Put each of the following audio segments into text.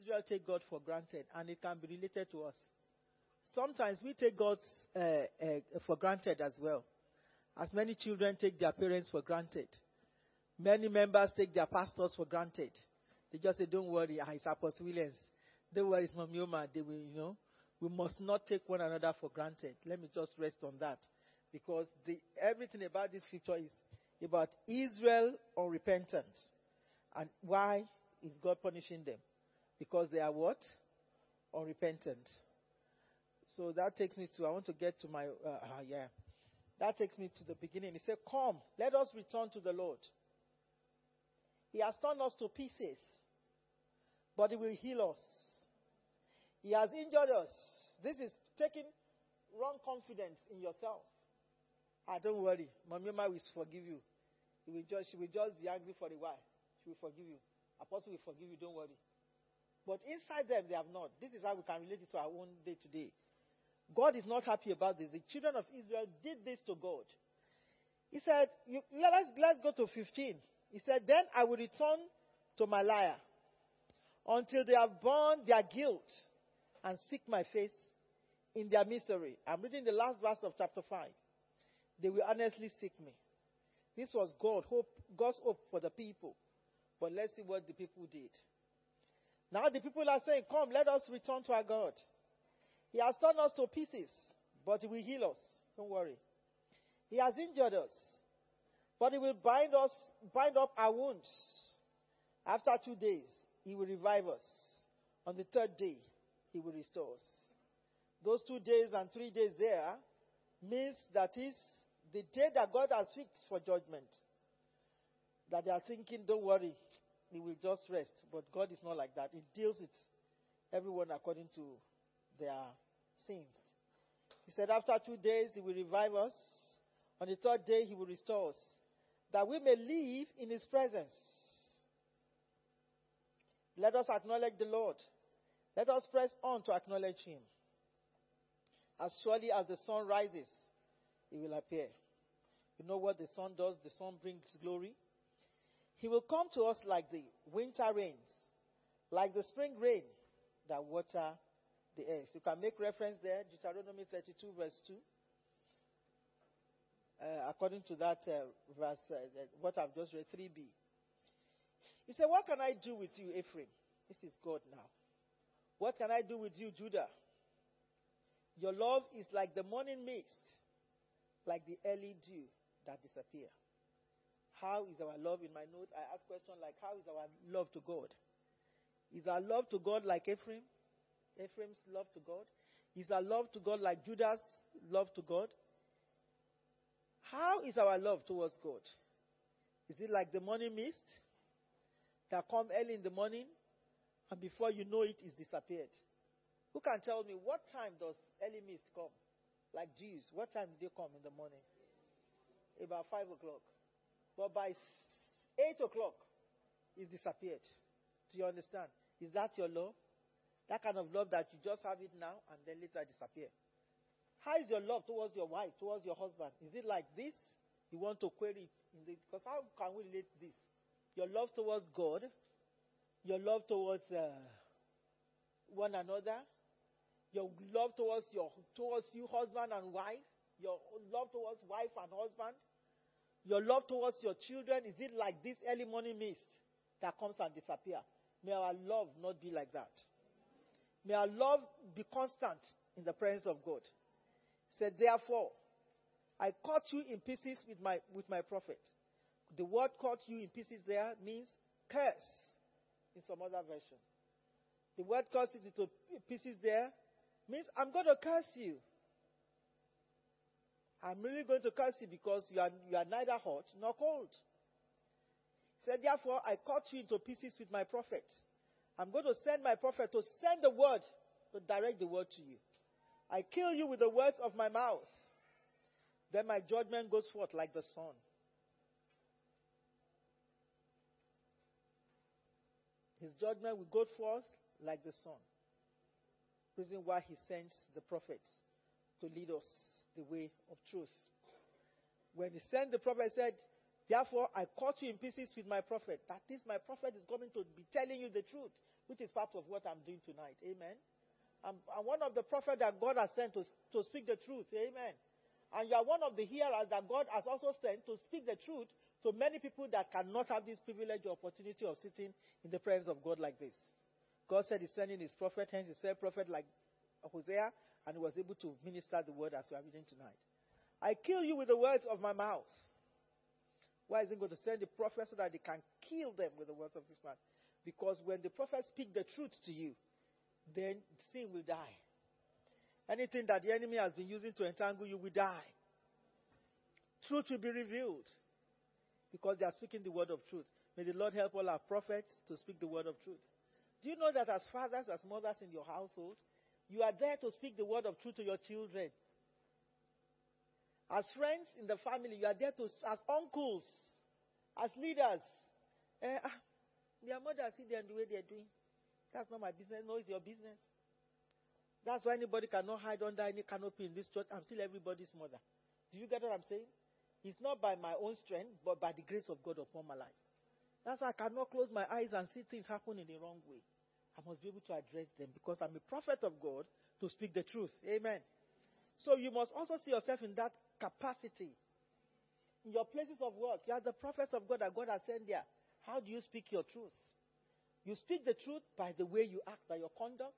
Israel take God for granted, and it can be related to us. Sometimes we take God uh, uh, for granted as well. As many children take their parents for granted. Many members take their pastors for granted. They just say, Don't worry, ah, it's Apostle Williams. Don't worry, it's. They will, you know. We must not take one another for granted. Let me just rest on that. Because the, everything about this scripture is about Israel unrepentant. And why is God punishing them? Because they are what? Unrepentant. So that takes me to, I want to get to my, uh, uh, yeah. That takes me to the beginning. He said, Come, let us return to the Lord. He has torn us to pieces, but He will heal us. He has injured us. This is taking wrong confidence in yourself. Ah, don't worry. Mommy will forgive you. He will just, she will just be angry for a while. She will forgive you. Apostle will forgive you. Don't worry. But inside them, they have not. This is how we can relate it to our own day to day. God is not happy about this. The children of Israel did this to God. He said, you, let's, let's go to 15. He said, Then I will return to my lyre until they have borne their guilt and seek my face in their misery. I'm reading the last verse of chapter 5. They will honestly seek me. This was God, hope, God's hope for the people. But let's see what the people did. Now the people are saying, Come, let us return to our God. He has torn us to pieces, but He will heal us. Don't worry. He has injured us, but He will bind us, bind up our wounds. After two days, He will revive us. On the third day, He will restore us. Those two days and three days there means that is the day that God has fixed for judgment. That they are thinking, don't worry, He will just rest. But God is not like that. He deals with everyone according to their sins. He said, After two days, He will revive us. On the third day, He will restore us, that we may live in His presence. Let us acknowledge the Lord. Let us press on to acknowledge Him. As surely as the sun rises, He will appear. You know what the sun does? The sun brings glory. He will come to us like the winter rains, like the spring rain that water the earth. You can make reference there, Deuteronomy 32, verse 2. Uh, according to that uh, verse, uh, what I've just read, 3b. He said, What can I do with you, Ephraim? This is God now. What can I do with you, Judah? Your love is like the morning mist, like the early dew that disappear. How is our love? In my notes, I ask questions like, How is our love to God? Is our love to God like Ephraim? Ephraim's love to God? Is our love to God like Judah's love to God? How is our love towards God? Is it like the morning mist that come early in the morning and before you know it, it's disappeared? Who can tell me what time does early mist come? Like Jews, what time do they come in the morning? About five o'clock. But by eight o'clock, it's disappeared. Do you understand? Is that your love? That kind of love that you just have it now and then later disappear. How is your love towards your wife, towards your husband? Is it like this? You want to query it the, because how can we relate this? Your love towards God, your love towards uh, one another, your love towards your towards you, husband and wife, your love towards wife and husband, your love towards your children. Is it like this early morning mist that comes and disappears? May our love not be like that. May our love be constant in the presence of God. He said, Therefore, I cut you in pieces with my, with my prophet. The word cut you in pieces there means curse in some other version. The word you into pieces there means I'm going to curse you. I'm really going to curse you because you are, you are neither hot nor cold. He said, Therefore, I cut you into pieces with my prophet. I'm going to send my prophet to send the word, to direct the word to you. I kill you with the words of my mouth. Then my judgment goes forth like the sun. His judgment will go forth like the sun. Reason why he sends the prophets to lead us the way of truth. When he sent the prophet, he said, Therefore, I cut you in pieces with my prophet. That is, my prophet is coming to be telling you the truth. which is part of what I'm doing tonight. Amen. I'm, I'm one of the prophets that God has sent to, to speak the truth. Amen. And you are one of the hearers that God has also sent to speak the truth to many people that cannot have this privilege or opportunity of sitting in the presence of God like this. God said He's sending His prophet, hence He said prophet like Hosea, and He was able to minister the word as we are reading tonight. I kill you with the words of my mouth. Why is He going to send the prophet so that they can kill them with the words of His mouth? Because when the prophets speak the truth to you, then sin will die. Anything that the enemy has been using to entangle you will die. Truth will be revealed because they are speaking the word of truth. May the Lord help all our prophets to speak the word of truth. Do you know that as fathers, as mothers in your household, you are there to speak the word of truth to your children? As friends in the family, you are there to, as uncles, as leaders. Ah, their mothers see them the way they are doing. That's not my business. No, it's your business. That's why anybody cannot hide under any canopy in this church. I'm still everybody's mother. Do you get what I'm saying? It's not by my own strength, but by the grace of God upon my life. That's why I cannot close my eyes and see things happen in the wrong way. I must be able to address them because I'm a prophet of God to speak the truth. Amen. So you must also see yourself in that capacity. In your places of work, you are the prophets of God that God has sent there. How do you speak your truth? You speak the truth by the way you act, by your conduct,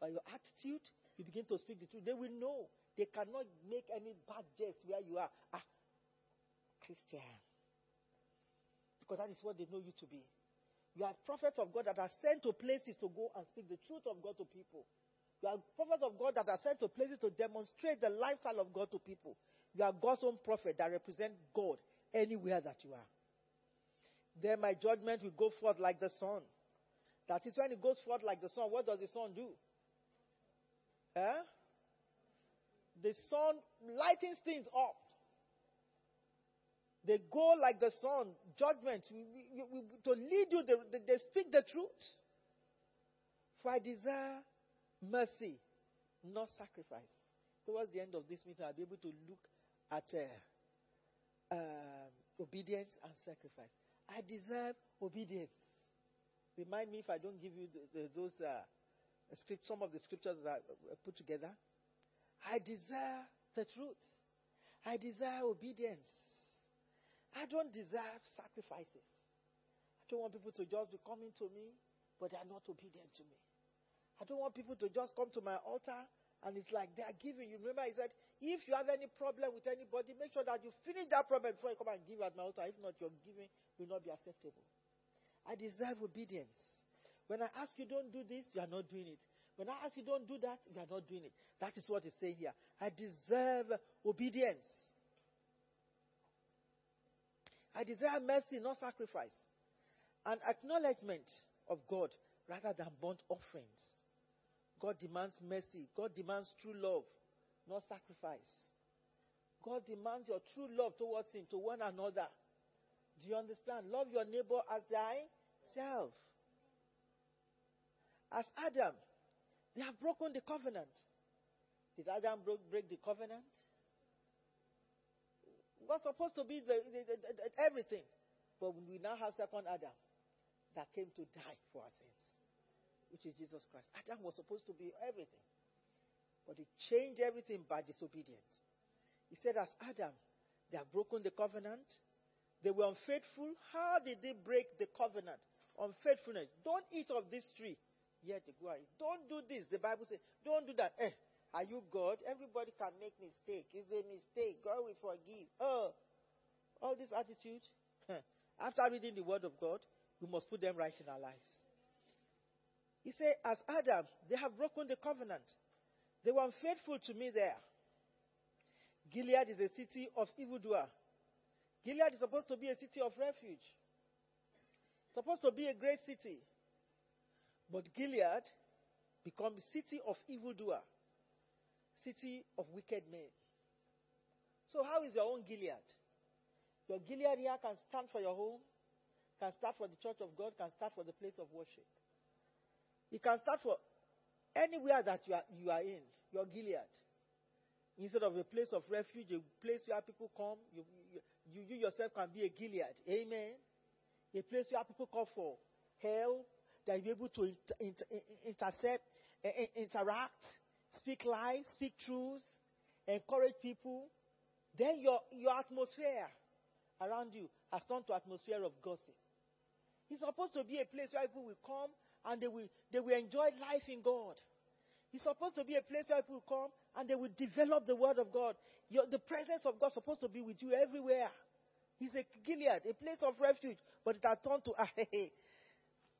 by your attitude. You begin to speak the truth. They will know. They cannot make any bad jest where you are. Ah, Christian. Because that is what they know you to be. You are prophets of God that are sent to places to go and speak the truth of God to people. You are prophets of God that are sent to places to demonstrate the lifestyle of God to people. You are God's own prophet that represent God anywhere that you are. Then my judgment will go forth like the sun. That is when it goes forth like the sun. What does the sun do? Eh? The sun lightens things up. They go like the sun, judgment, to lead you, they, speak the truth. For I desire mercy, not sacrifice. Towards the end of this meeting, I'll be able to look at uh, uh, obedience and sacrifice. I deserve obedience. Remind me if I don't give you the, the, those uh, script, some of the scriptures that I put together. I desire the truth. I desire obedience. I don't deserve sacrifices. I don't want people to just be coming to me, but they are not obedient to me. I don't want people to just come to my altar and it's like they are giving you. Remember, he said, if you have any problem with anybody, make sure that you finish that problem before you come and give at my altar. If not, your giving will not be acceptable. I deserve obedience. When I ask you don't do this, you are not doing it. When I ask you don't do that, you are not doing it. That is what he's saying here. I deserve obedience. I desire mercy, not sacrifice. An acknowledgement of God rather than burnt offerings. God demands mercy. God demands true love, not sacrifice. God demands your true love towards Him, to one another. Do you understand? Love your neighbor as thyself. As Adam, they have broken the covenant. Did Adam break the covenant? Was supposed to be the, the, the, everything. But we now have second Adam that came to die for our sins, which is Jesus Christ. Adam was supposed to be everything. But he changed everything by disobedience. He said, as Adam, they have broken the covenant. They were unfaithful. How did they break the covenant? Unfaithfulness. Don't eat of this tree. Yet they go Don't do this. The Bible says, don't do that. Eh, are you God? Everybody can make mistake. It's a mistake. God will forgive. Oh, all this attitude. After reading the word of God, we must put them right in our lives. He said, as Adam, they have broken the covenant. They were unfaithful to me there. Gilead is a city of evildoer. Gilead is supposed to be a city of refuge. Supposed to be a great city. But Gilead becomes a city of evildoer city of wicked men. So, how is your own Gilead? Your Gilead here can stand for your home, can stand for the church of God, can stand for the place of worship. It can start for anywhere that you are, you are in, your Gilead. Instead of a place of refuge, a place where people come, you, you, you yourself can be a Gilead. Amen. A place where people come for help, that you'll be able to inter- inter- intercept, eh, eh, interact, speak life, speak truth, encourage people. Then your, your atmosphere around you has turned to atmosphere of gossip. It's supposed to be a place where people will come and they will, they will enjoy life in God. It's supposed to be a place where people will come and they will develop the Word of God. Your, the presence of God is supposed to be with you everywhere. It's a Gilead, a place of refuge, but it has turned to.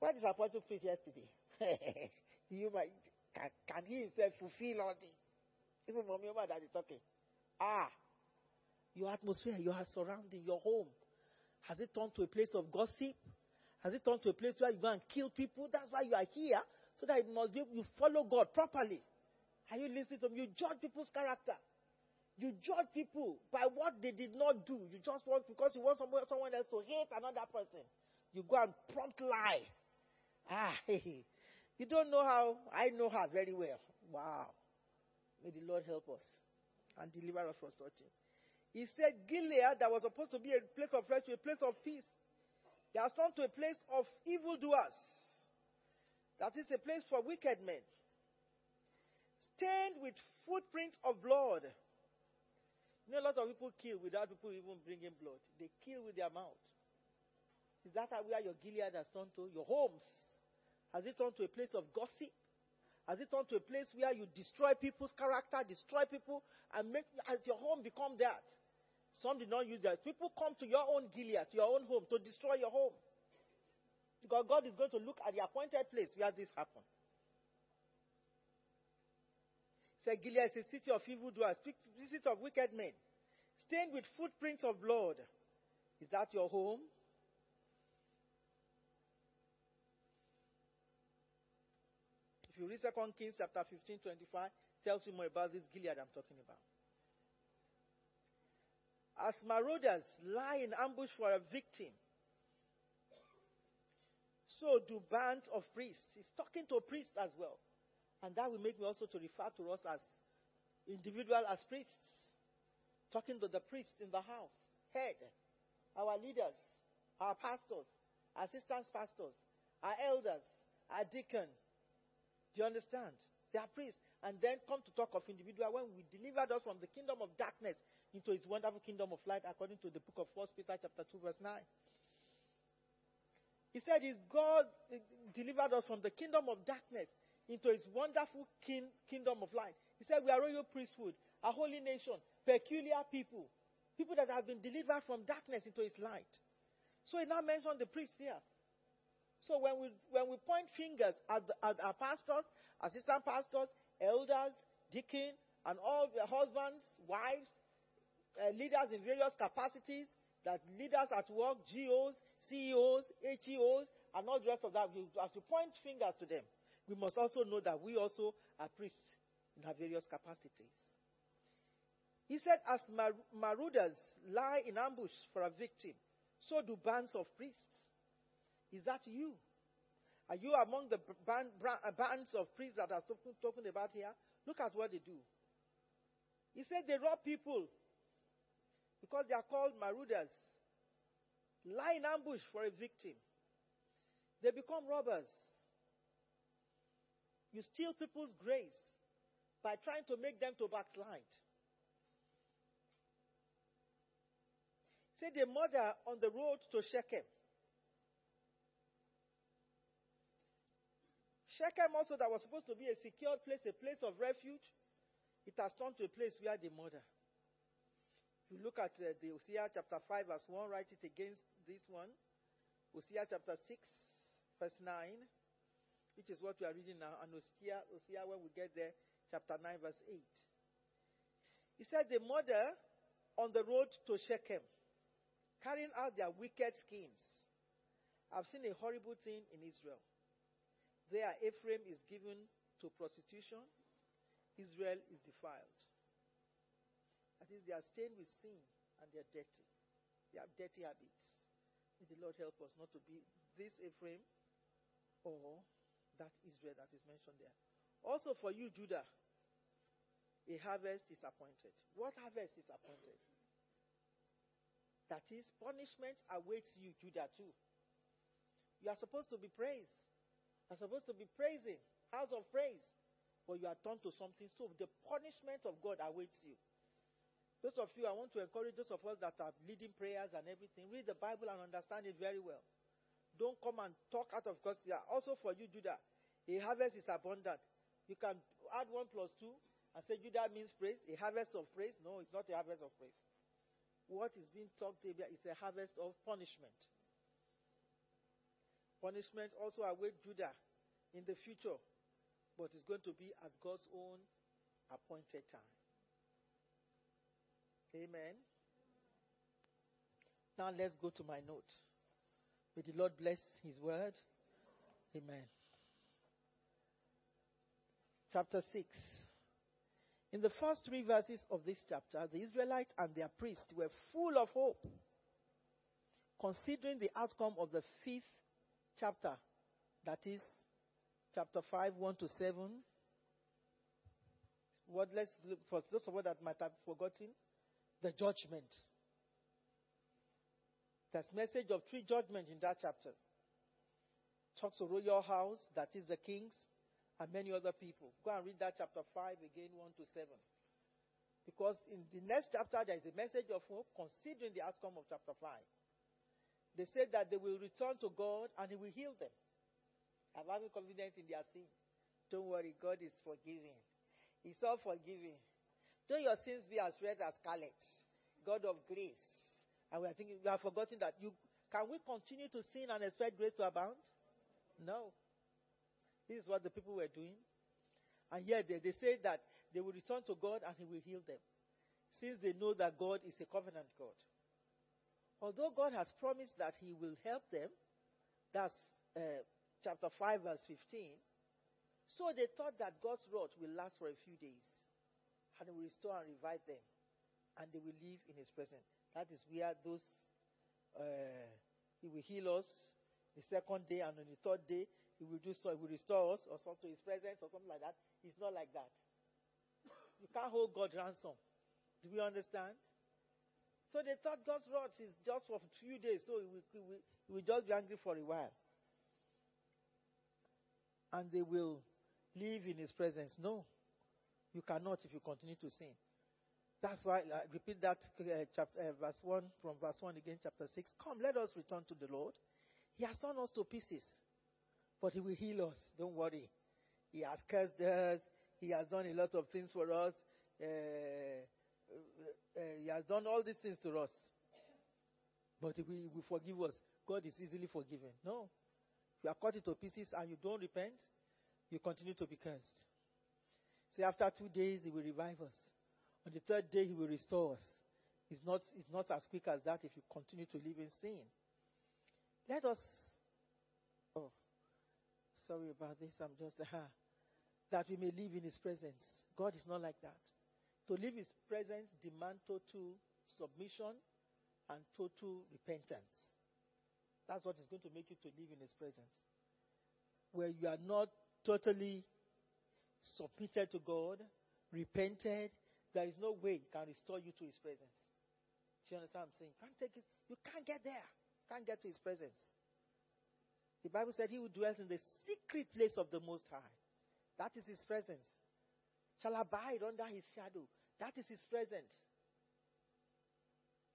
What is Apostle preached yesterday? you might, can, can he himself fulfill all this? Even mommy over that is talking. Ah, your atmosphere, your surrounding, your home, has it turned to a place of gossip? Has it turned to a place where you go and kill people? That's why you are here, so that it must be you follow God properly. Are you listening to me? You judge people's character. You judge people by what they did not do. You just want because you want someone, someone else to hate another person. You go and prompt lie. Ah, you don't know how. I know her very well. Wow. May the Lord help us and deliver us from such. He said Gilead, that was supposed to be a place of refuge, a place of peace, they has turned to a place of evildoers. That is a place for wicked men. Stained with footprints of blood. You know, a lot of people kill without people even bringing blood. They kill with their mouth. Is that where your Gilead has turned to? Your homes. Has it turned to a place of gossip? Has it turned to a place where you destroy people's character, destroy people, and make as your home become that? Some did not use that. People come to your own Gilead, to your own home, to destroy your home. Because God is going to look at the appointed place where this happened. Say Gilead is a city of evildoers, city of wicked men, stained with footprints of blood. Is that your home? You read 2 Kings chapter 15, 25, tells you more about this Gilead I'm talking about. As marauders lie in ambush for a victim, so do bands of priests. He's talking to priests as well. And that will make me also to refer to us as individual as priests. Talking to the priests in the house, head, our leaders, our pastors, assistant pastors, our elders, our deacon, do you understand? They are priests. And then come to talk of individual when we delivered us from the kingdom of darkness into his wonderful kingdom of light, according to the book of First Peter chapter 2, verse 9. He said, Is God eh, delivered us from the kingdom of darkness into his wonderful king, kingdom of light. He said, We are royal priesthood, a holy nation, peculiar people, people that have been delivered from darkness into his light. So he now mentioned the priests here. So when we, when we point fingers at, the, at our pastors, assistant pastors, elders, deacon, and all the husbands, wives, uh, leaders in various capacities, that leaders at work, GOs, CEOs, HEOs, and all the rest of that, we have to point fingers to them. We must also know that we also are priests in our various capacities. He said, as mar- marauders lie in ambush for a victim, so do bands of priests. Is that you? Are you among the band, uh, bands of priests that are talking, talking about here? Look at what they do. He said they rob people because they are called marauders. Lie in ambush for a victim. They become robbers. You steal people's grace by trying to make them to backslide. Say the mother on the road to Shechem. Shechem also that was supposed to be a secure place, a place of refuge, it has turned to a place where they murder. You look at uh, the Hosea chapter 5 verse 1, write it against this one. Hosea chapter 6 verse 9, which is what we are reading now, and Hosea, Hosea when we get there, chapter 9 verse 8. He said, the murder on the road to Shechem, carrying out their wicked schemes. I've seen a horrible thing in Israel. There, Ephraim is given to prostitution, Israel is defiled. That is, they are stained with sin and they are dirty. They have dirty habits. May the Lord help us not to be this Ephraim or that Israel that is mentioned there. Also, for you, Judah, a harvest is appointed. What harvest is appointed? That is, punishment awaits you, Judah, too. You are supposed to be praised. You're supposed to be praising, house of praise. But you are turned to something. So the punishment of God awaits you. Those of you, I want to encourage those of us that are leading prayers and everything. Read the Bible and understand it very well. Don't come and talk out of because also for you, Judah, a harvest is abundant. You can add one plus two and say Judah means praise, a harvest of praise. No, it's not a harvest of praise. What is being talked about is a harvest of punishment. Punishment also await Judah in the future, but it's going to be at God's own appointed time. Amen. Now let's go to my note. May the Lord bless His word. Amen. Chapter 6. In the first three verses of this chapter, the Israelites and their priests were full of hope, considering the outcome of the fifth chapter, that is chapter 5, 1 to 7. What let's look for those of us that might have forgotten the judgment. There's message of three judgments in that chapter. Talks of royal house, that is the kings, and many other people. Go and read that chapter 5 again, 1 to 7. Because in the next chapter, there is a message of hope considering the outcome of chapter 5. They said that they will return to God and He will heal them. i have having confidence in their sin. Don't worry, God is forgiving. He's all forgiving. Don't your sins be as red as scarlet. God of grace. And we are thinking, we have forgotten that you can we continue to sin and expect grace to abound? No. This is what the people were doing. And yet they, they say that they will return to God and He will heal them. Since they know that God is a covenant God. Although God has promised that He will help them, that's uh, chapter 5, verse 15. So they thought that God's wrath will last for a few days and will restore and revive them and they will live in His presence. That is where those, uh, He will heal us the second day, and on the third day, He will do so. He will restore us or something to His presence or something like that. It's not like that. You can't hold God ransom. Do we understand? So they thought God's wrath is just for a few days, so we will, will, just be angry for a while. And they will live in His presence. No, you cannot if you continue to sin. That's why, uh, repeat that uh, chapter, uh, verse 1 from verse 1 again, chapter 6. Come, let us return to the Lord. He has torn us to pieces, but He will heal us. Don't worry. He has cursed us. He has done a lot of things for us. Uh, he has done all these things to us. But He will, will forgive us. God is easily forgiven. No. You are cut into pieces and you don't repent, you continue to be cursed. See, after two days, He will revive us. On the third day, he will restore us. It's not, it's not as quick as that if you continue to live in sin. Let us, oh, sorry about this, I'm just, uh, that we may live in his presence. God is not like that. To in his presence demand total submission and total repentance. That's what is going to make you to live in his presence. Where you are not totally submitted to God, repented, there is no way he can restore you to his presence. Do you understand what I'm saying? Can't take it. You can't get there. Can't get to his presence. The Bible said he who dwells in the secret place of the Most High. That is his presence. Shall abide under his shadow. That is his presence.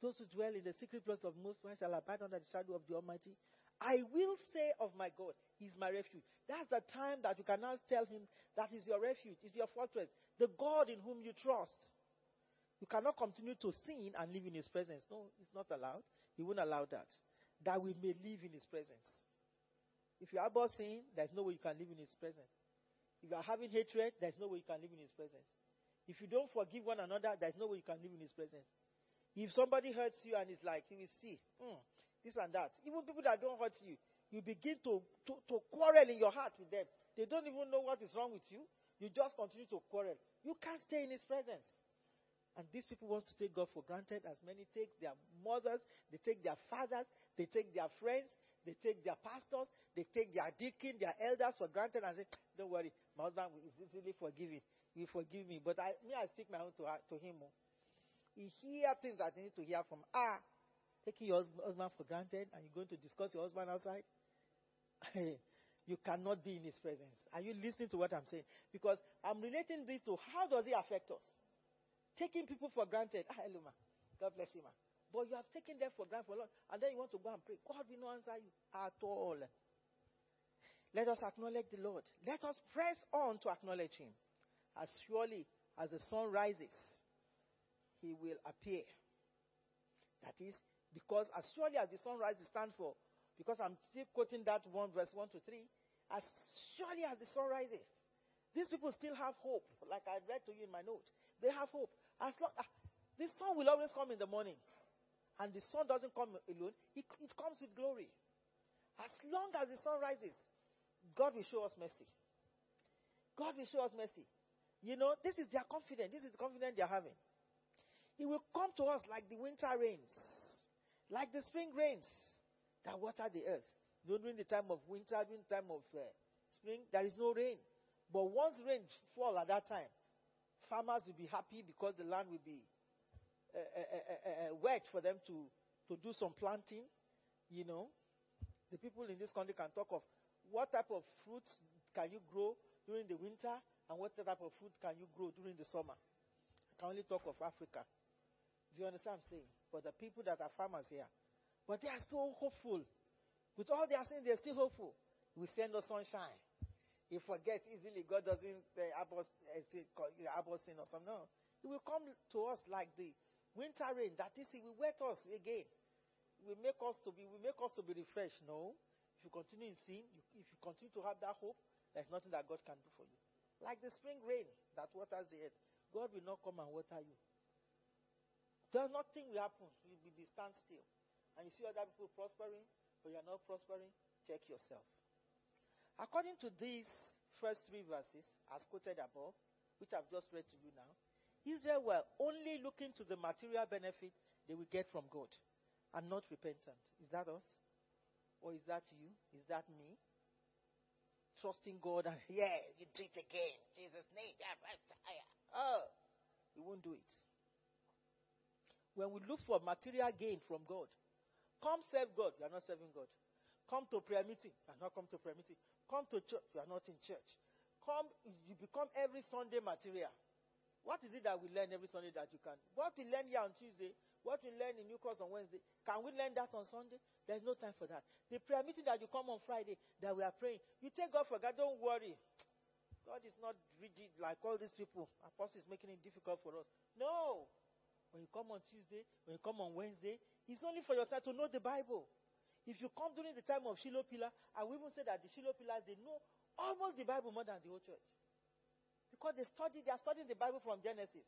Those who dwell in the secret place of Most High shall abide under the shadow of the Almighty. I will say of my God, He is my refuge. That's the time that you can now tell Him that is your refuge, is your fortress, the God in whom you trust. You cannot continue to sin and live in His presence. No, it's not allowed. He won't allow that. That we may live in His presence. If you are about sin, there's no way you can live in His presence. If you are having hatred, there's no way you can live in His presence. If you don't forgive one another, there's no way you can live in His presence. If somebody hurts you and is like, you will see, mm, this and that. Even people that don't hurt you, you begin to, to, to quarrel in your heart with them. They don't even know what is wrong with you. You just continue to quarrel. You can't stay in His presence. And these people want to take God for granted, as many take their mothers, they take their fathers, they take their friends, they take their pastors, they take their deacon, their elders for granted, and say, "Don't worry, my husband is easily forgiving. He forgive me." But I, me, I speak my own to, to him. Oh. He hear things that he need to hear from ah, taking your husband for granted, and you're going to discuss your husband outside. you cannot be in his presence. Are you listening to what I'm saying? Because I'm relating this to how does it affect us? Taking people for granted. Ah, hello, ma. God bless you, ma. But you have taken them for granted for long, and then you want to go and pray. God will not answer you at all. Let us acknowledge the Lord. Let us press on to acknowledge Him. As surely as the sun rises, He will appear. That is, because as surely as the sun rises, stand for, because I'm still quoting that one verse 1 to 3, as surely as the sun rises, these people still have hope. Like I read to you in my note, they have hope. As long, uh, the sun will always come in the morning, and the sun doesn't come alone; it, it comes with glory. As long as the sun rises, God will show us mercy. God will show us mercy. You know, this is their confidence. This is the confidence they are having. It will come to us like the winter rains, like the spring rains that water the earth. During the time of winter, during the time of uh, spring, there is no rain. But once rain fall at that time, farmers will be happy because the land will be uh, uh, wet for them to, to do some planting. You know, the people in this country can talk of what type of fruits can you grow during the winter and what type of fruit can you grow during the summer. I can only talk of Africa. Do you understand what I'm saying? But the people that are farmers here. But they are so hopeful. With all they are saying, they're still hopeful. We send us sunshine. He forgets easily. God doesn't uh, abort, uh, sin or something. No. He will come to us like the winter rain. That is, He will wet us again. Will make us to be, will make us to be refreshed. No. If you continue in sin, you, if you continue to have that hope, there's nothing that God can do for you. Like the spring rain that waters the earth, God will not come and water you. There's nothing will happen. You will be stand still. And you see other people prospering, but you're not prospering, check yourself. According to these first three verses, as quoted above, which I've just read to you now, Israel were only looking to the material benefit they will get from God and not repentant. Is that us? Or is that you? Is that me? Trusting God and, yeah, you do it again. Jesus' name. Oh, you won't do it. When we look for material gain from God, come serve God. You are not serving God. Come to prayer meeting. You are not come to prayer meeting. Come to church. You are not in church. Come, you become every Sunday material. What is it that we learn every Sunday that you can? What we learn here on Tuesday, what we learn in New Cross on Wednesday, can we learn that on Sunday? There's no time for that. The prayer meeting that you come on Friday that we are praying, you take God for God. Don't worry. God is not rigid like all these people. Apostle is making it difficult for us. No. When you come on Tuesday, when you come on Wednesday, it's only for your time to know the Bible. If you come during the time of Shiloh Pillar, I will even say that the Shiloh Pillars, they know almost the Bible more than the whole church. Because they study, they are studying the Bible from Genesis.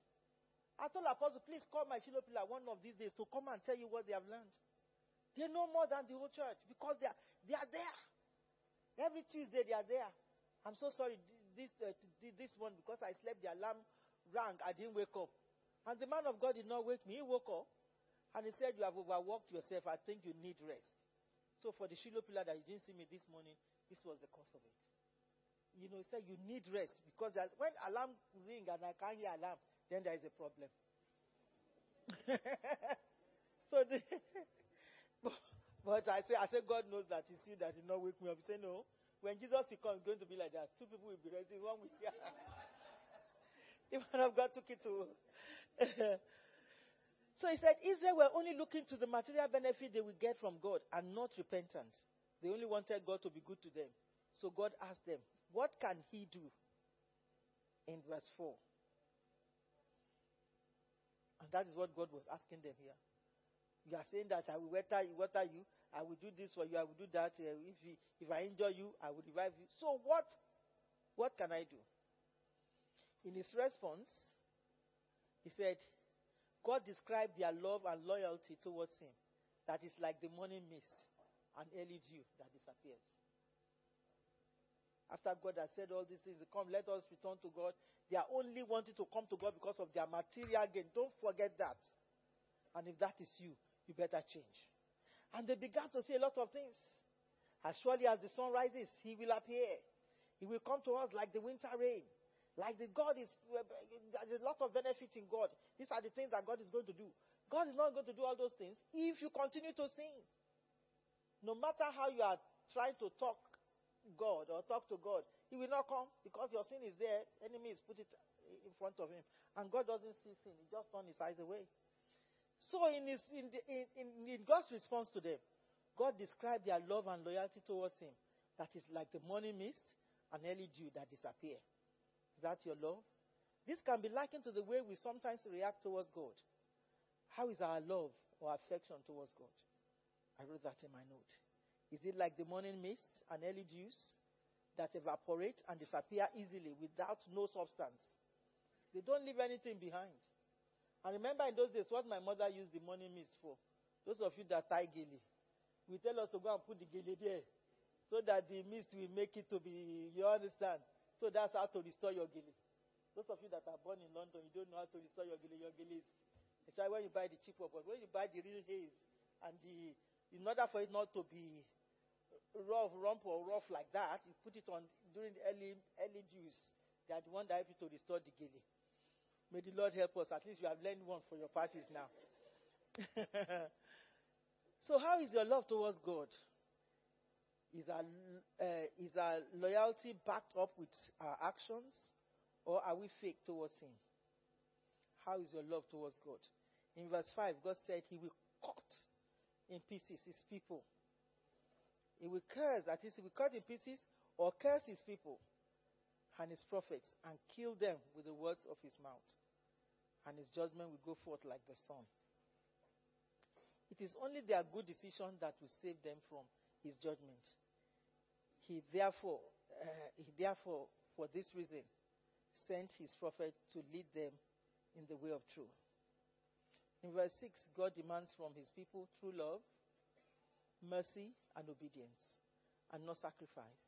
I told Apostle, please call my Shiloh Pillar one of these days to come and tell you what they have learned. They know more than the whole church because they are, they are there. Every Tuesday they are there. I'm so sorry this, uh, this one because I slept, the alarm rang, I didn't wake up. And the man of God did not wake me. He woke up and he said, You have overworked yourself. I think you need rest. So for the Shiloh pillar that you didn't see me this morning, this was the cause of it. You know, he said you need rest because when alarm ring and I can't hear alarm, then there is a problem. so the, but I say, I say, God knows that He see that He not wake me up. He say, no. When Jesus will come, it's going to be like that. Two people will be resting. One will the man of God took it to. so he said, Israel were only looking to the material benefit they would get from God and not repentant. They only wanted God to be good to them. So God asked them, What can He do? In verse 4. And that is what God was asking them here. You are saying that I will water you, water you. I will do this for you. I will do that. Uh, if, he, if I injure you, I will revive you. So what? What can I do? In his response, he said, God described their love and loyalty towards him. That is like the morning mist, an early dew that disappears. After God has said all these things, come, let us return to God. They are only wanting to come to God because of their material gain. Don't forget that. And if that is you, you better change. And they began to say a lot of things. As surely as the sun rises, he will appear. He will come to us like the winter rain. Like the God is, there's a lot of benefit in God. These are the things that God is going to do. God is not going to do all those things if you continue to sin. No matter how you are trying to talk God or talk to God, he will not come because your sin is there. Enemy put it in front of him. And God doesn't see sin. He just turns his eyes away. So in, his, in, the, in, in, in God's response to them, God described their love and loyalty towards him. That is like the morning mist and early dew that disappear. Is that your love? This can be likened to the way we sometimes react towards God. How is our love or affection towards God? I wrote that in my note. Is it like the morning mist and early dews that evaporate and disappear easily without no substance? They don't leave anything behind. And remember in those days what my mother used the morning mist for. Those of you that tie gele, we tell us to go and put the gele there so that the mist will make it to be, you understand? So that's how to restore your gele. Those of you that are born in London, you don't know how to restore your gele. Your gele is, it's like when you buy the cheap one, but when you buy the real haze and the, in order for it not to be rough, rump or rough like that, you put it on during the early, early dews. They are the one that help you to restore the gele. May the Lord help us. At least you have learned one for your parties now. so, how is your love towards God? Is our, uh, is our loyalty backed up with our actions, or are we fake towards Him? How is your love towards God? In verse 5, God said He will cut in pieces His people. He will curse, that is, He will cut in pieces or curse His people and His prophets and kill them with the words of His mouth. And His judgment will go forth like the sun. It is only their good decision that will save them from his judgment. He therefore, uh, he therefore, for this reason, sent his prophet to lead them in the way of truth. In verse 6, God demands from his people true love, mercy, and obedience, and not sacrifice.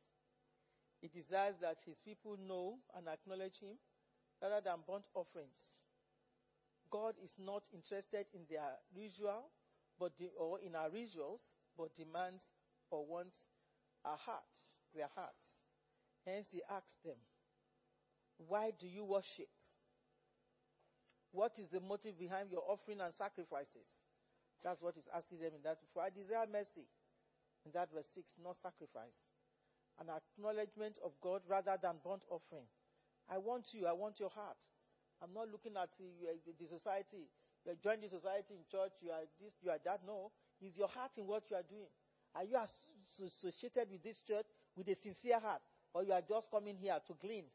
He desires that his people know and acknowledge him rather than burnt offerings. God is not interested in their ritual but de- or in our rituals, but demands or wants our hearts, their hearts. Hence, he asks them, Why do you worship? What is the motive behind your offering and sacrifices? That's what he's asking them in that. For I desire mercy. In that verse 6, not sacrifice. An acknowledgement of God rather than burnt offering. I want you, I want your heart. I'm not looking at the, uh, the society. You join the society in church, you are this, you are that. No. Is your heart in what you are doing. Are you associated with this church with a sincere heart? Or you are just coming here to glean?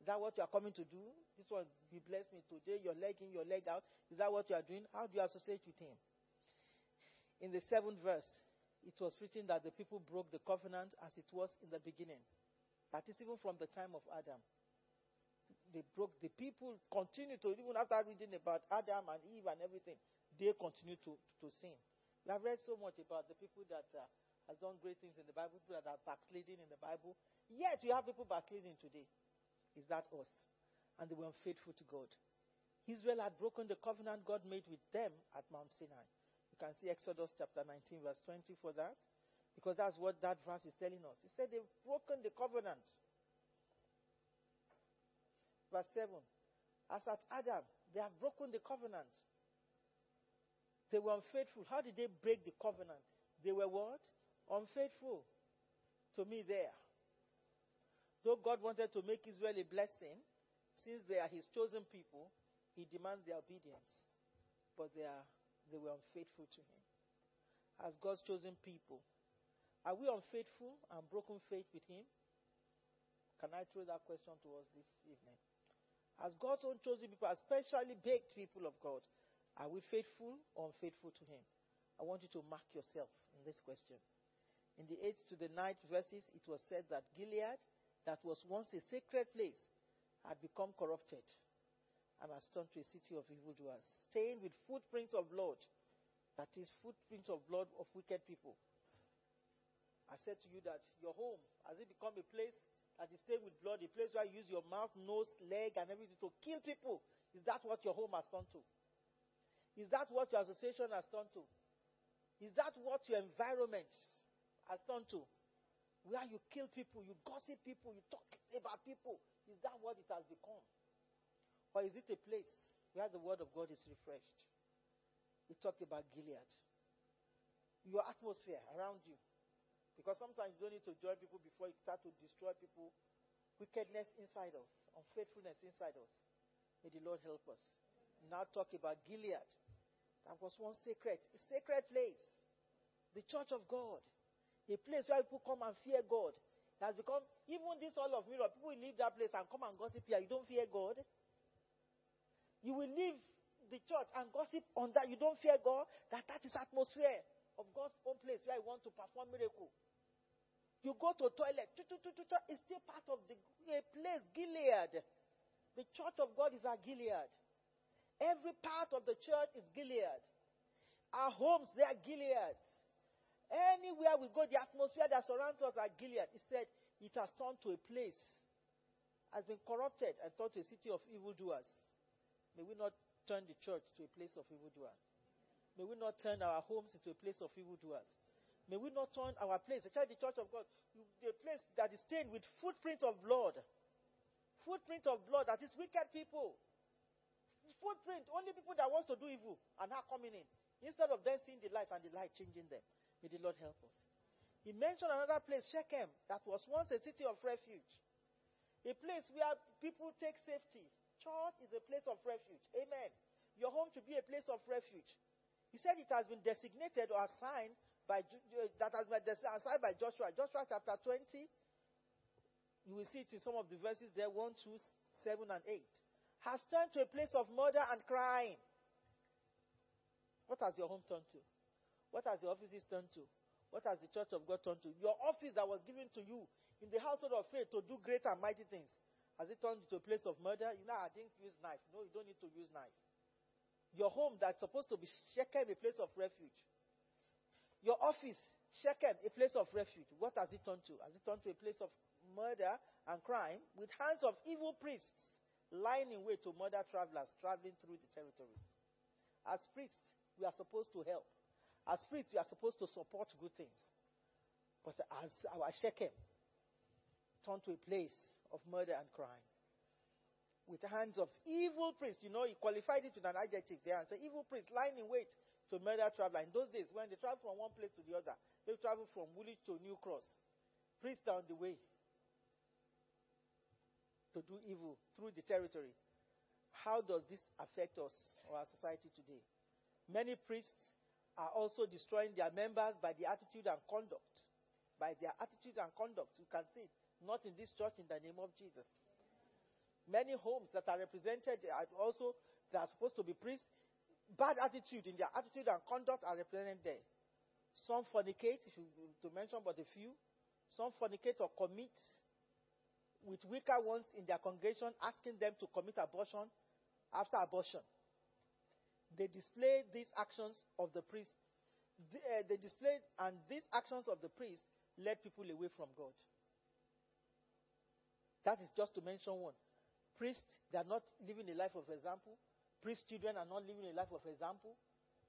Is that what you are coming to do? This one, be blessed me today, your leg in, your leg out. Is that what you are doing? How do you associate with him? In the seventh verse, it was written that the people broke the covenant as it was in the beginning. That is even from the time of Adam. They broke, the people continue to, even after reading about Adam and Eve and everything, they continue to, to sin. We have read so much about the people that uh, has done great things in the Bible, people that are backsliding in the Bible. Yet we have people backsliding today. Is that us? And they were unfaithful to God. Israel had broken the covenant God made with them at Mount Sinai. You can see Exodus chapter 19, verse 20 for that. Because that's what that verse is telling us. He said they've broken the covenant. Verse 7. As at Adam, they have broken the covenant. They were unfaithful. How did they break the covenant? They were what? Unfaithful to me there. Though God wanted to make Israel a blessing, since they are his chosen people, he demands their obedience. But they, are, they were unfaithful to him. As God's chosen people, are we unfaithful and broken faith with him? Can I throw that question to us this evening? As God's own chosen people, especially baked people of God, are we faithful or unfaithful to Him? I want you to mark yourself in this question. In the 8th to the 9th verses, it was said that Gilead, that was once a sacred place, had become corrupted and has turned to a city of evildoers, stained with footprints of blood. That is, footprints of blood of wicked people. I said to you that your home, has it become a place that is stained with blood, a place where you use your mouth, nose, leg, and everything to kill people? Is that what your home has turned to? Is that what your association has turned to? Is that what your environment has turned to? Where you kill people, you gossip people, you talk about people. Is that what it has become? Or is it a place where the word of God is refreshed? We talked about Gilead. Your atmosphere around you. Because sometimes you don't need to join people before you start to destroy people. Wickedness inside us, unfaithfulness inside us. May the Lord help us. Now talk about Gilead. That was one sacred, a sacred place. The church of God. A place where people come and fear God. It has become, even this all of mirror, people leave that place and come and gossip here. You don't fear God. You will leave the church and gossip on that. You don't fear God. That that is atmosphere of God's own place where you want to perform miracle. You go to toilet. It's still part of the place, Gilead. The church of God is a Gilead. Every part of the church is Gilead. Our homes, they are Gilead. Anywhere we go, the atmosphere that surrounds us are Gilead. He said it has turned to a place, has been corrupted and turned to a city of evildoers. May we not turn the church to a place of evildoers. May we not turn our homes into a place of evildoers. May we not turn our place, the church, of God, a place that is stained with footprint of blood. Footprint of blood, that is wicked people. Footprint, only people that want to do evil and are coming in. Instead of them seeing the light and the light changing them. May the Lord help us. He mentioned another place, Shechem, that was once a city of refuge. A place where people take safety. Church is a place of refuge. Amen. Your home should be a place of refuge. He said it has been designated or assigned by uh, that has been assigned by Joshua. Joshua chapter 20. You will see it in some of the verses there 1, 2, 7, and 8. Has turned to a place of murder and crime. What has your home turned to? What has your offices turned to? What has the church of God turned to? Your office that was given to you in the household of faith to do great and mighty things. Has it turned into a place of murder? You know, I didn't use knife. No, you don't need to use knife. Your home that's supposed to be Shechem, a place of refuge. Your office, Shechem, a place of refuge. What has it turned to? Has it turned to a place of murder and crime with hands of evil priests lying in wait to murder travelers traveling through the territories? As priests, we are supposed to help. As priests, we are supposed to support good things. But as our Shechem turned to a place of murder and crime with the hands of evil priests. You know, he qualified it with an adjective there and said, evil priests lying in wait to murder traveler. In those days, when they travel from one place to the other, they travel from Woolwich to New Cross. Priests down the way to do evil through the territory. How does this affect us or our society today? Many priests are also destroying their members by their attitude and conduct. By their attitude and conduct. You can see it. Not in this church, in the name of Jesus. Many homes that are represented are also, they are supposed to be priests. Bad attitude in their attitude and conduct are represented there. Some fornicate, if you to mention but a few. Some fornicate or commit with weaker ones in their congregation, asking them to commit abortion after abortion. They display these actions of the priest. They, uh, they display, and these actions of the priest led people away from God. That is just to mention one. Priests, they are not living a life of example. Priest children are not living a life of example.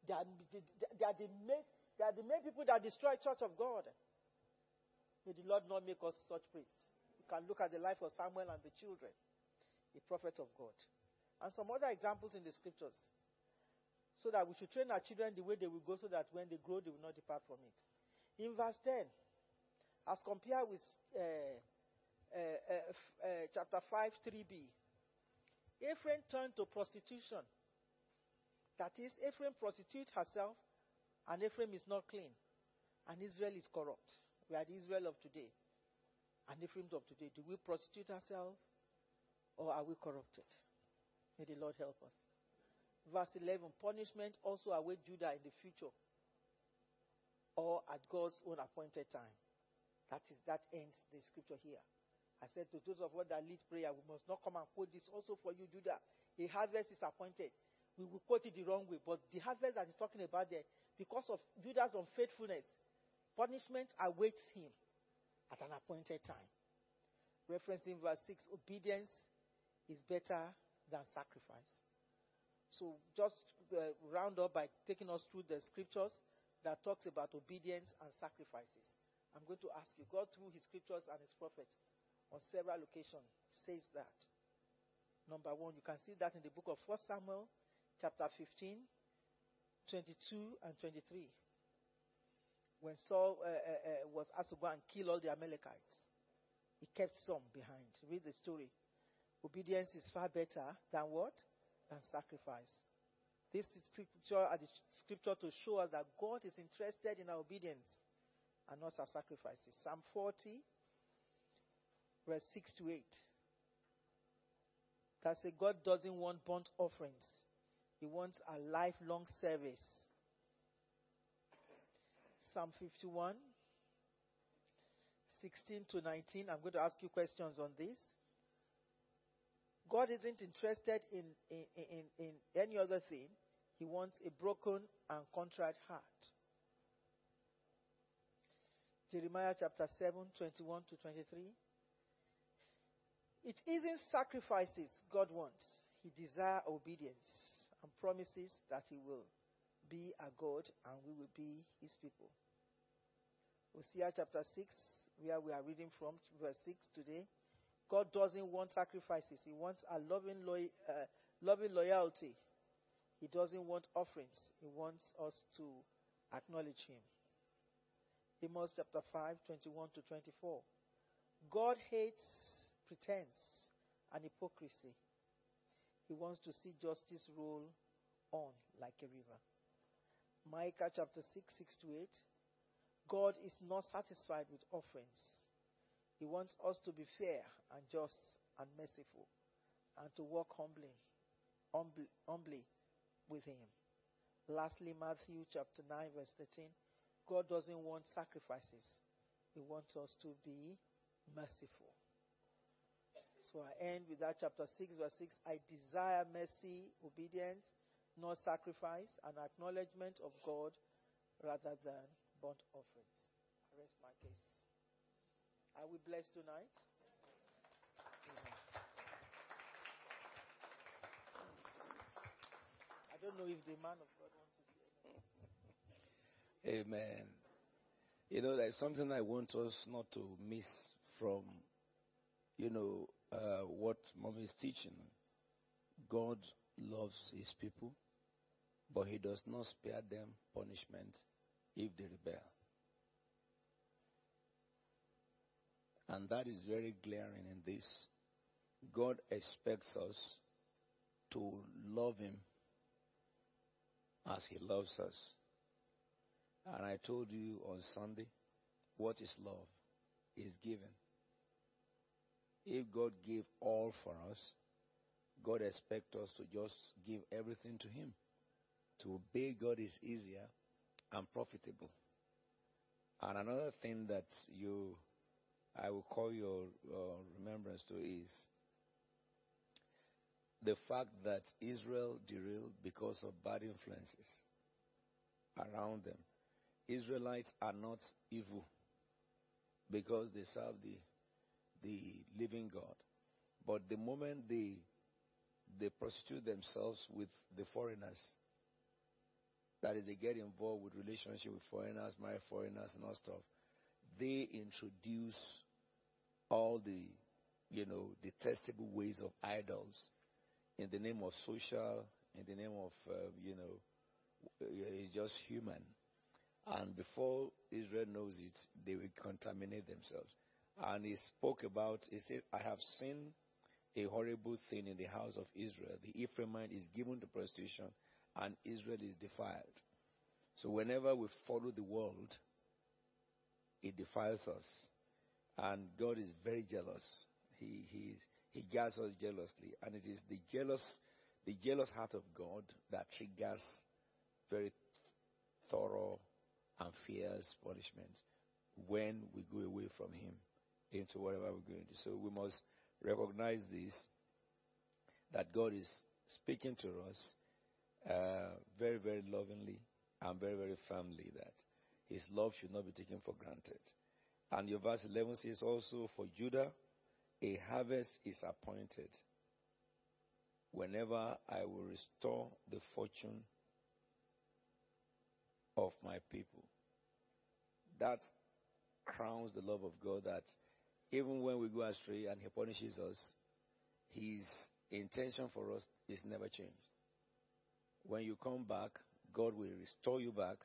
They are, they, they are, the, main, they are the main people that destroy church of God. May the Lord not make us such priests. You can look at the life of Samuel and the children, the prophet of God. And some other examples in the scriptures. So that we should train our children the way they will go so that when they grow, they will not depart from it. In verse 10, as compared with uh, uh, uh, uh, chapter 5, 3b. Ephraim turned to prostitution. That is, Ephraim prostitutes herself, and Ephraim is not clean. And Israel is corrupt. We are the Israel of today. And Ephraim of today. Do we prostitute ourselves, or are we corrupted? May the Lord help us. Verse 11 Punishment also await Judah in the future, or at God's own appointed time. That is that ends the scripture here. I said to those of us that lead prayer, we must not come and quote this also for you, Judah. A harvest is appointed. We will quote it the wrong way, but the harvest that he's talking about there, because of Judah's unfaithfulness, punishment awaits him at an appointed time. Reference Referencing verse 6, obedience is better than sacrifice. So just uh, round up by taking us through the scriptures that talks about obedience and sacrifices. I'm going to ask you, God through his scriptures and his prophets, on several occasions says that. Number one, you can see that in the book of 1 Samuel, chapter 15, 22 and 23. when Saul uh, uh, uh, was asked to go and kill all the Amalekites, he kept some behind. Read the story. Obedience is far better than what? Than sacrifice. This is scripture, uh, the scripture to show us that God is interested in our obedience and not our sacrifices. Psalm 40, verse 6 to 8. That says God doesn't want burnt offerings. He wants a lifelong service. Psalm 51, 16 to 19. I'm going to ask you questions on this. God isn't interested in, in, in, in any other thing. He wants a broken and contrite heart. Jeremiah chapter 7, 21 to 23. It isn't sacrifices God wants. He desires obedience and promises that He will be a God and we will be His people. Hosea chapter 6, where we are reading from, verse 6 today. God doesn't want sacrifices. He wants a loving, lo- uh, loving loyalty. He doesn't want offerings. He wants us to acknowledge Him. Amos chapter 5, 21 to 24. God hates pretense and hypocrisy. He wants to see justice roll on like a river. Micah chapter 6, 6 to 8. God is not satisfied with offerings. He wants us to be fair and just and merciful and to walk humbly, humbly, humbly with Him. Lastly, Matthew chapter 9, verse 13. God doesn't want sacrifices, He wants us to be merciful. So I end with that chapter 6, verse 6. I desire mercy, obedience, not sacrifice, and acknowledgement of God rather than burnt offerings. I rest my case. Are we blessed tonight? Amen. I don't know if the man of God wants to say anything. Amen. You know, there's something I want us not to miss from, you know, uh, what mom is teaching. God loves his people, but he does not spare them punishment if they rebel. And that is very glaring in this. God expects us to love him as he loves us. And I told you on Sunday, what is love? Is given. If God gave all for us, God expects us to just give everything to Him. To obey God is easier and profitable. And another thing that you, I will call your uh, remembrance to is the fact that Israel derailed because of bad influences around them. Israelites are not evil because they serve the, the living God. But the moment they, they prostitute themselves with the foreigners, that is, they get involved with relationship with foreigners, marry foreigners, and all stuff. They introduce all the, you know, detestable ways of idols in the name of social, in the name of, uh, you know, it's just human. And before Israel knows it, they will contaminate themselves. And he spoke about, he said, I have seen a horrible thing in the house of Israel. The Ephraimite is given to prostitution and Israel is defiled. So whenever we follow the world, it defiles us. And God is very jealous. He, he, he guards us jealously. And it is the jealous, the jealous heart of God that triggers very thorough and fierce punishment when we go away from Him into whatever we're going to. So we must recognize this that God is speaking to us uh, very, very lovingly and very, very firmly that His love should not be taken for granted. And your verse 11 says also, For Judah, a harvest is appointed whenever I will restore the fortune of my people. That crowns the love of God that even when we go astray and He punishes us, His intention for us is never changed. When you come back, God will restore you back,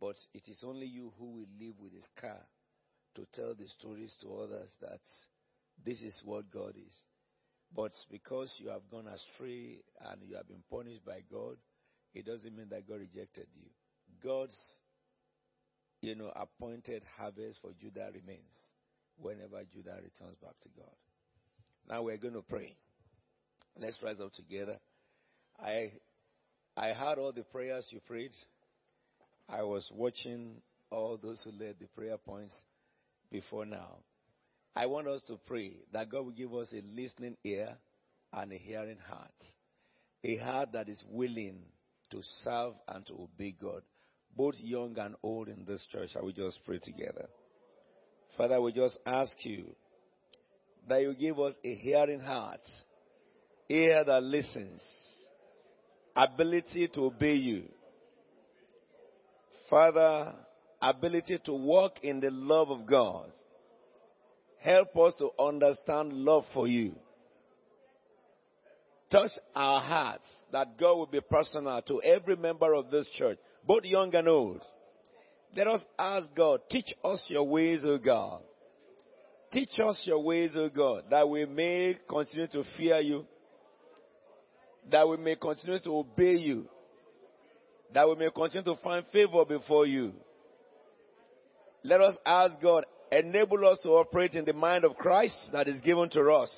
But it is only you who will live with his car to tell the stories to others that this is what God is. But because you have gone astray and you have been punished by God, it doesn't mean that God rejected you. God's, you know, appointed harvest for Judah remains whenever Judah returns back to God. Now we're going to pray. Let's rise up together. I I heard all the prayers you prayed. I was watching all those who led the prayer points before now. I want us to pray that God will give us a listening ear and a hearing heart. A heart that is willing to serve and to obey God, both young and old in this church. I will just pray together. Father, we just ask you that you give us a hearing heart, ear that listens, ability to obey you. Father, ability to walk in the love of God. Help us to understand love for you. Touch our hearts that God will be personal to every member of this church, both young and old. Let us ask God, teach us your ways, O God. Teach us your ways, O God, that we may continue to fear you, that we may continue to obey you, that we may continue to find favor before you. Let us ask God, enable us to operate in the mind of Christ that is given to us.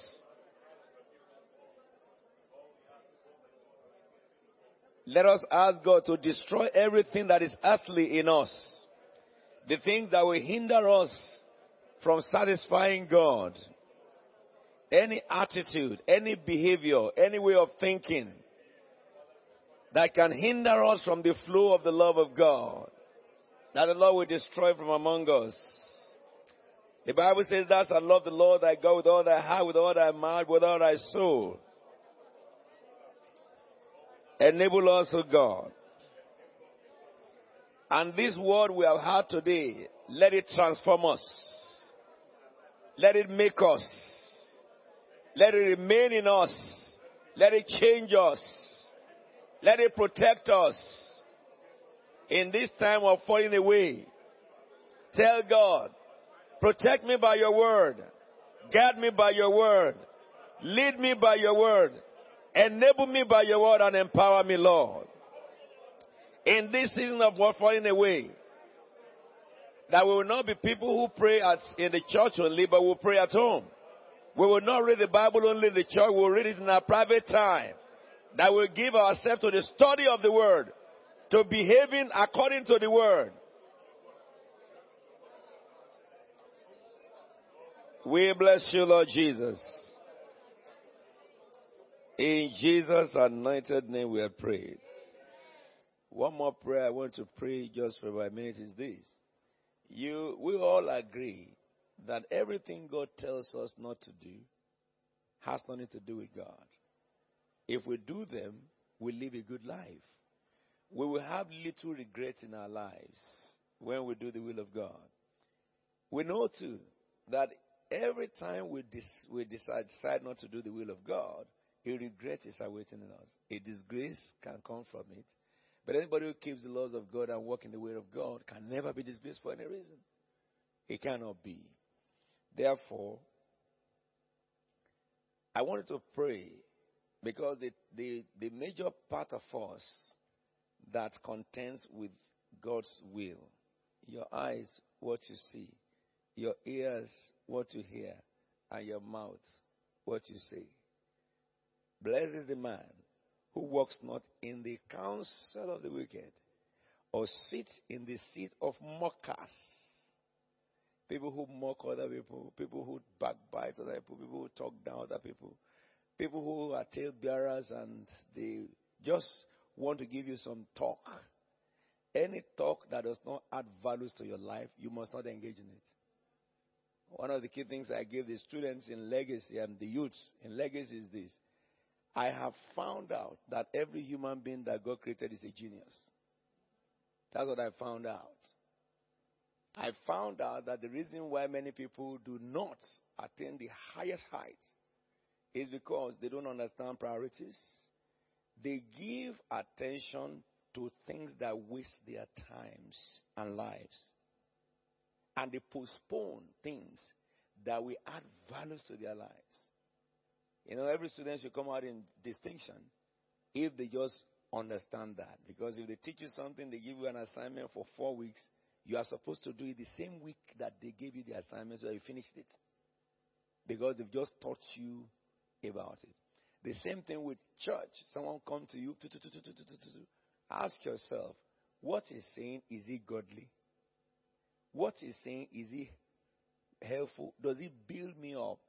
Let us ask God to destroy everything that is earthly in us. The things that will hinder us from satisfying God. Any attitude, any behavior, any way of thinking that can hinder us from the flow of the love of God. That the Lord will destroy from among us. The Bible says that I love the Lord thy God with all thy heart, with all thy mind, with all thy soul. Enable us, O God. And this word we have heard today, let it transform us. Let it make us. Let it remain in us. Let it change us. Let it protect us in this time of falling away. Tell God, protect me by your word. Guide me by your word. Lead me by your word. Enable me by your word and empower me, Lord. In this season of what falling away, that we will not be people who pray at, in the church only, but will pray at home. We will not read the Bible only in the church, we will read it in our private time. That will give ourselves to the study of the word, to behaving according to the word. We bless you, Lord Jesus. In Jesus' anointed name we have prayed. One more prayer I want to pray just for a minute is this. You, we all agree that everything God tells us not to do has nothing to do with God. If we do them, we live a good life. We will have little regret in our lives when we do the will of God. We know too that every time we, dis- we decide, decide not to do the will of God, a regret is awaiting us. A disgrace can come from it. But anybody who keeps the laws of God and walk in the way of God can never be disgraced for any reason. It cannot be. Therefore, I wanted to pray because the, the, the major part of us that contends with God's will, your eyes, what you see, your ears, what you hear, and your mouth, what you say. Blessed is the man who walks not in the counsel of the wicked, or sits in the seat of mockers. People who mock other people, people who backbite other people, people who talk down other people, people who are tale bearers and they just want to give you some talk. Any talk that does not add values to your life, you must not engage in it. One of the key things I give the students in legacy and the youths in legacy is this. I have found out that every human being that God created is a genius. That's what I found out. I found out that the reason why many people do not attain the highest heights is because they don't understand priorities. They give attention to things that waste their times and lives. And they postpone things that will add values to their lives. You know, every student should come out in distinction if they just understand that. Because if they teach you something, they give you an assignment for four weeks, you are supposed to do it the same week that they gave you the assignment so you finished it. Because they've just taught you about it. The same thing with church. Someone come to you, ask yourself, what he's saying, is he godly? What he's saying, is he helpful? Does it build me up?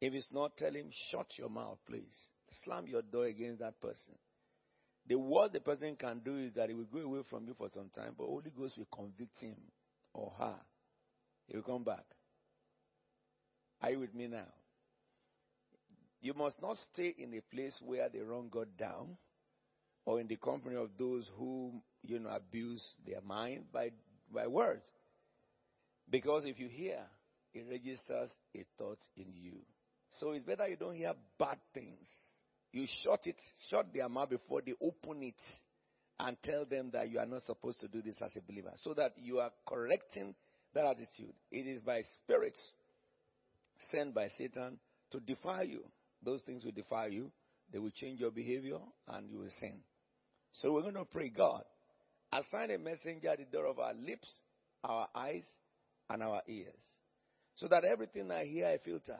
If it's not, tell him, shut your mouth, please. Slam your door against that person. The worst the person can do is that he will go away from you for some time, but Holy Ghost will convict him or her. He will come back. Are you with me now? You must not stay in a place where they run God down or in the company of those who, you know, abuse their mind by, by words. Because if you hear, it registers a thought in you. So it's better you don't hear bad things. You shut it, shut their mouth before they open it and tell them that you are not supposed to do this as a believer. So that you are correcting that attitude. It is by spirits sent by Satan to defy you. Those things will defy you. They will change your behavior and you will sin. So we're going to pray, God, assign a messenger at the door of our lips, our eyes, and our ears. So that everything I hear, I filter.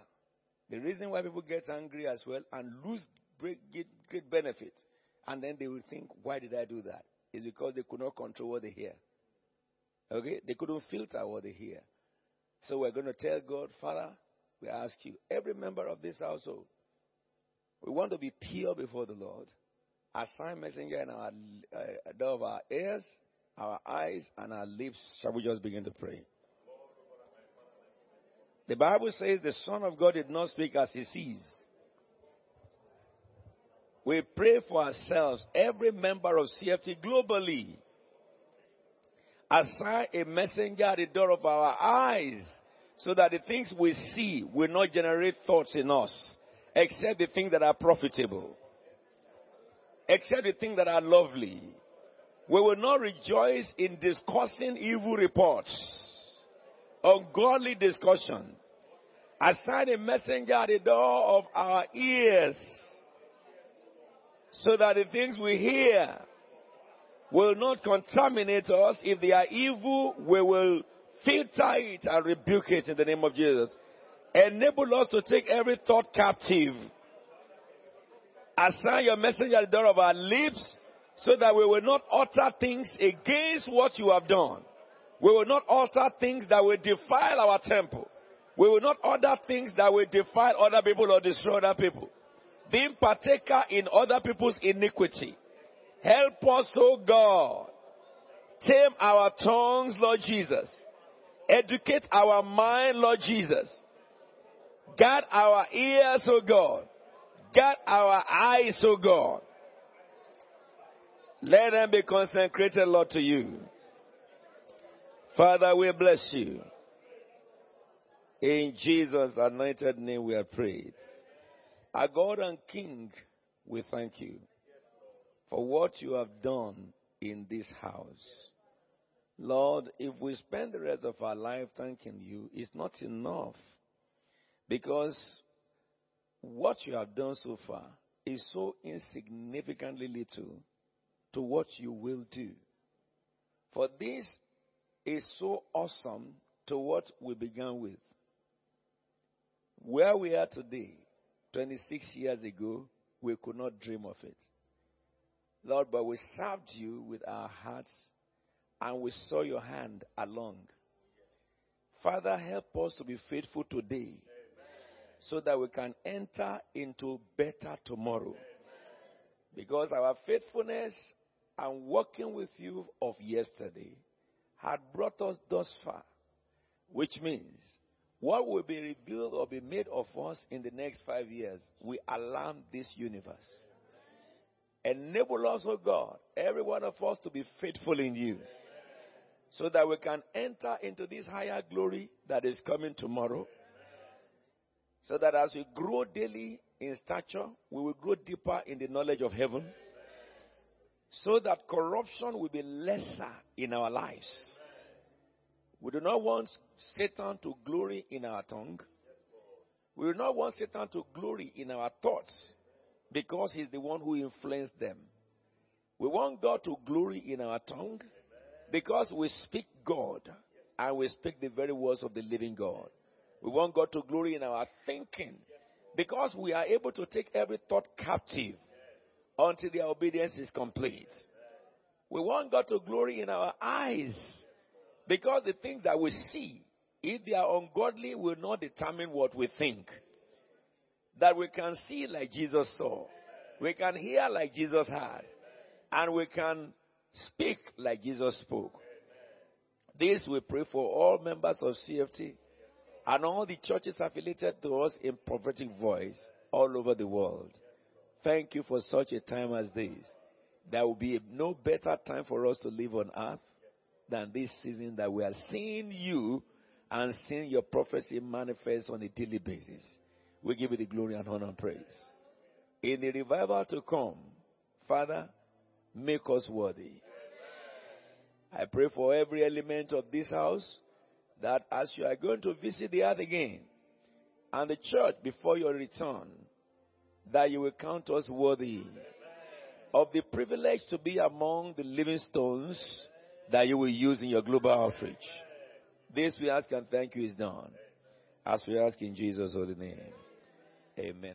The reason why people get angry as well and lose great, great benefit, and then they will think, why did I do that? Is because they could not control what they hear. Okay? They couldn't filter what they hear. So we're going to tell God, Father, we ask you, every member of this household, we want to be pure before the Lord. Assign messenger in our uh, our ears, our eyes, and our lips. Shall we just begin to pray? The Bible says the Son of God did not speak as he sees. We pray for ourselves, every member of CFT globally. Assign a messenger at the door of our eyes so that the things we see will not generate thoughts in us, except the things that are profitable, except the things that are lovely. We will not rejoice in discussing evil reports, ungodly discussion. Assign a messenger at the door of our ears so that the things we hear will not contaminate us. If they are evil, we will filter it and rebuke it in the name of Jesus. Enable us to take every thought captive. Assign your messenger at the door of our lips so that we will not utter things against what you have done. We will not utter things that will defile our temple. We will not utter things that will defile other people or destroy other people. Being partaker in other people's iniquity. Help us, O God. Tame our tongues, Lord Jesus. Educate our mind, Lord Jesus. Guard our ears, O God. Guard our eyes, O God. Let them be consecrated, Lord, to you. Father, we bless you. In Jesus' anointed name we are prayed. Our God and King, we thank you for what you have done in this house. Lord, if we spend the rest of our life thanking you, it's not enough. Because what you have done so far is so insignificantly little to what you will do. For this is so awesome to what we began with. Where we are today, 26 years ago, we could not dream of it. Lord, but we served you with our hearts and we saw your hand along. Father, help us to be faithful today so that we can enter into better tomorrow. Because our faithfulness and working with you of yesterday had brought us thus far, which means what will be revealed or be made of us in the next five years will alarm this universe. Enable us, oh God, every one of us to be faithful in you so that we can enter into this higher glory that is coming tomorrow. So that as we grow daily in stature, we will grow deeper in the knowledge of heaven. So that corruption will be lesser in our lives. We do not want Satan to glory in our tongue. We do not want Satan to glory in our thoughts because he's the one who influenced them. We want God to glory in our tongue because we speak God and we speak the very words of the living God. We want God to glory in our thinking because we are able to take every thought captive until their obedience is complete. We want God to glory in our eyes because the things that we see, if they are ungodly, will not determine what we think. That we can see like Jesus saw, we can hear like Jesus heard, and we can speak like Jesus spoke. This we pray for all members of CFT and all the churches affiliated to us in prophetic voice all over the world. Thank you for such a time as this. There will be no better time for us to live on earth than this season that we are seeing you and seeing your prophecy manifest on a daily basis. We give you the glory and honor and praise. In the revival to come, Father, make us worthy. I pray for every element of this house that as you are going to visit the earth again and the church before your return, that you will count us worthy of the privilege to be among the living stones that you will use in your global outreach. This we ask and thank you is done. As we ask in Jesus' holy name. Amen.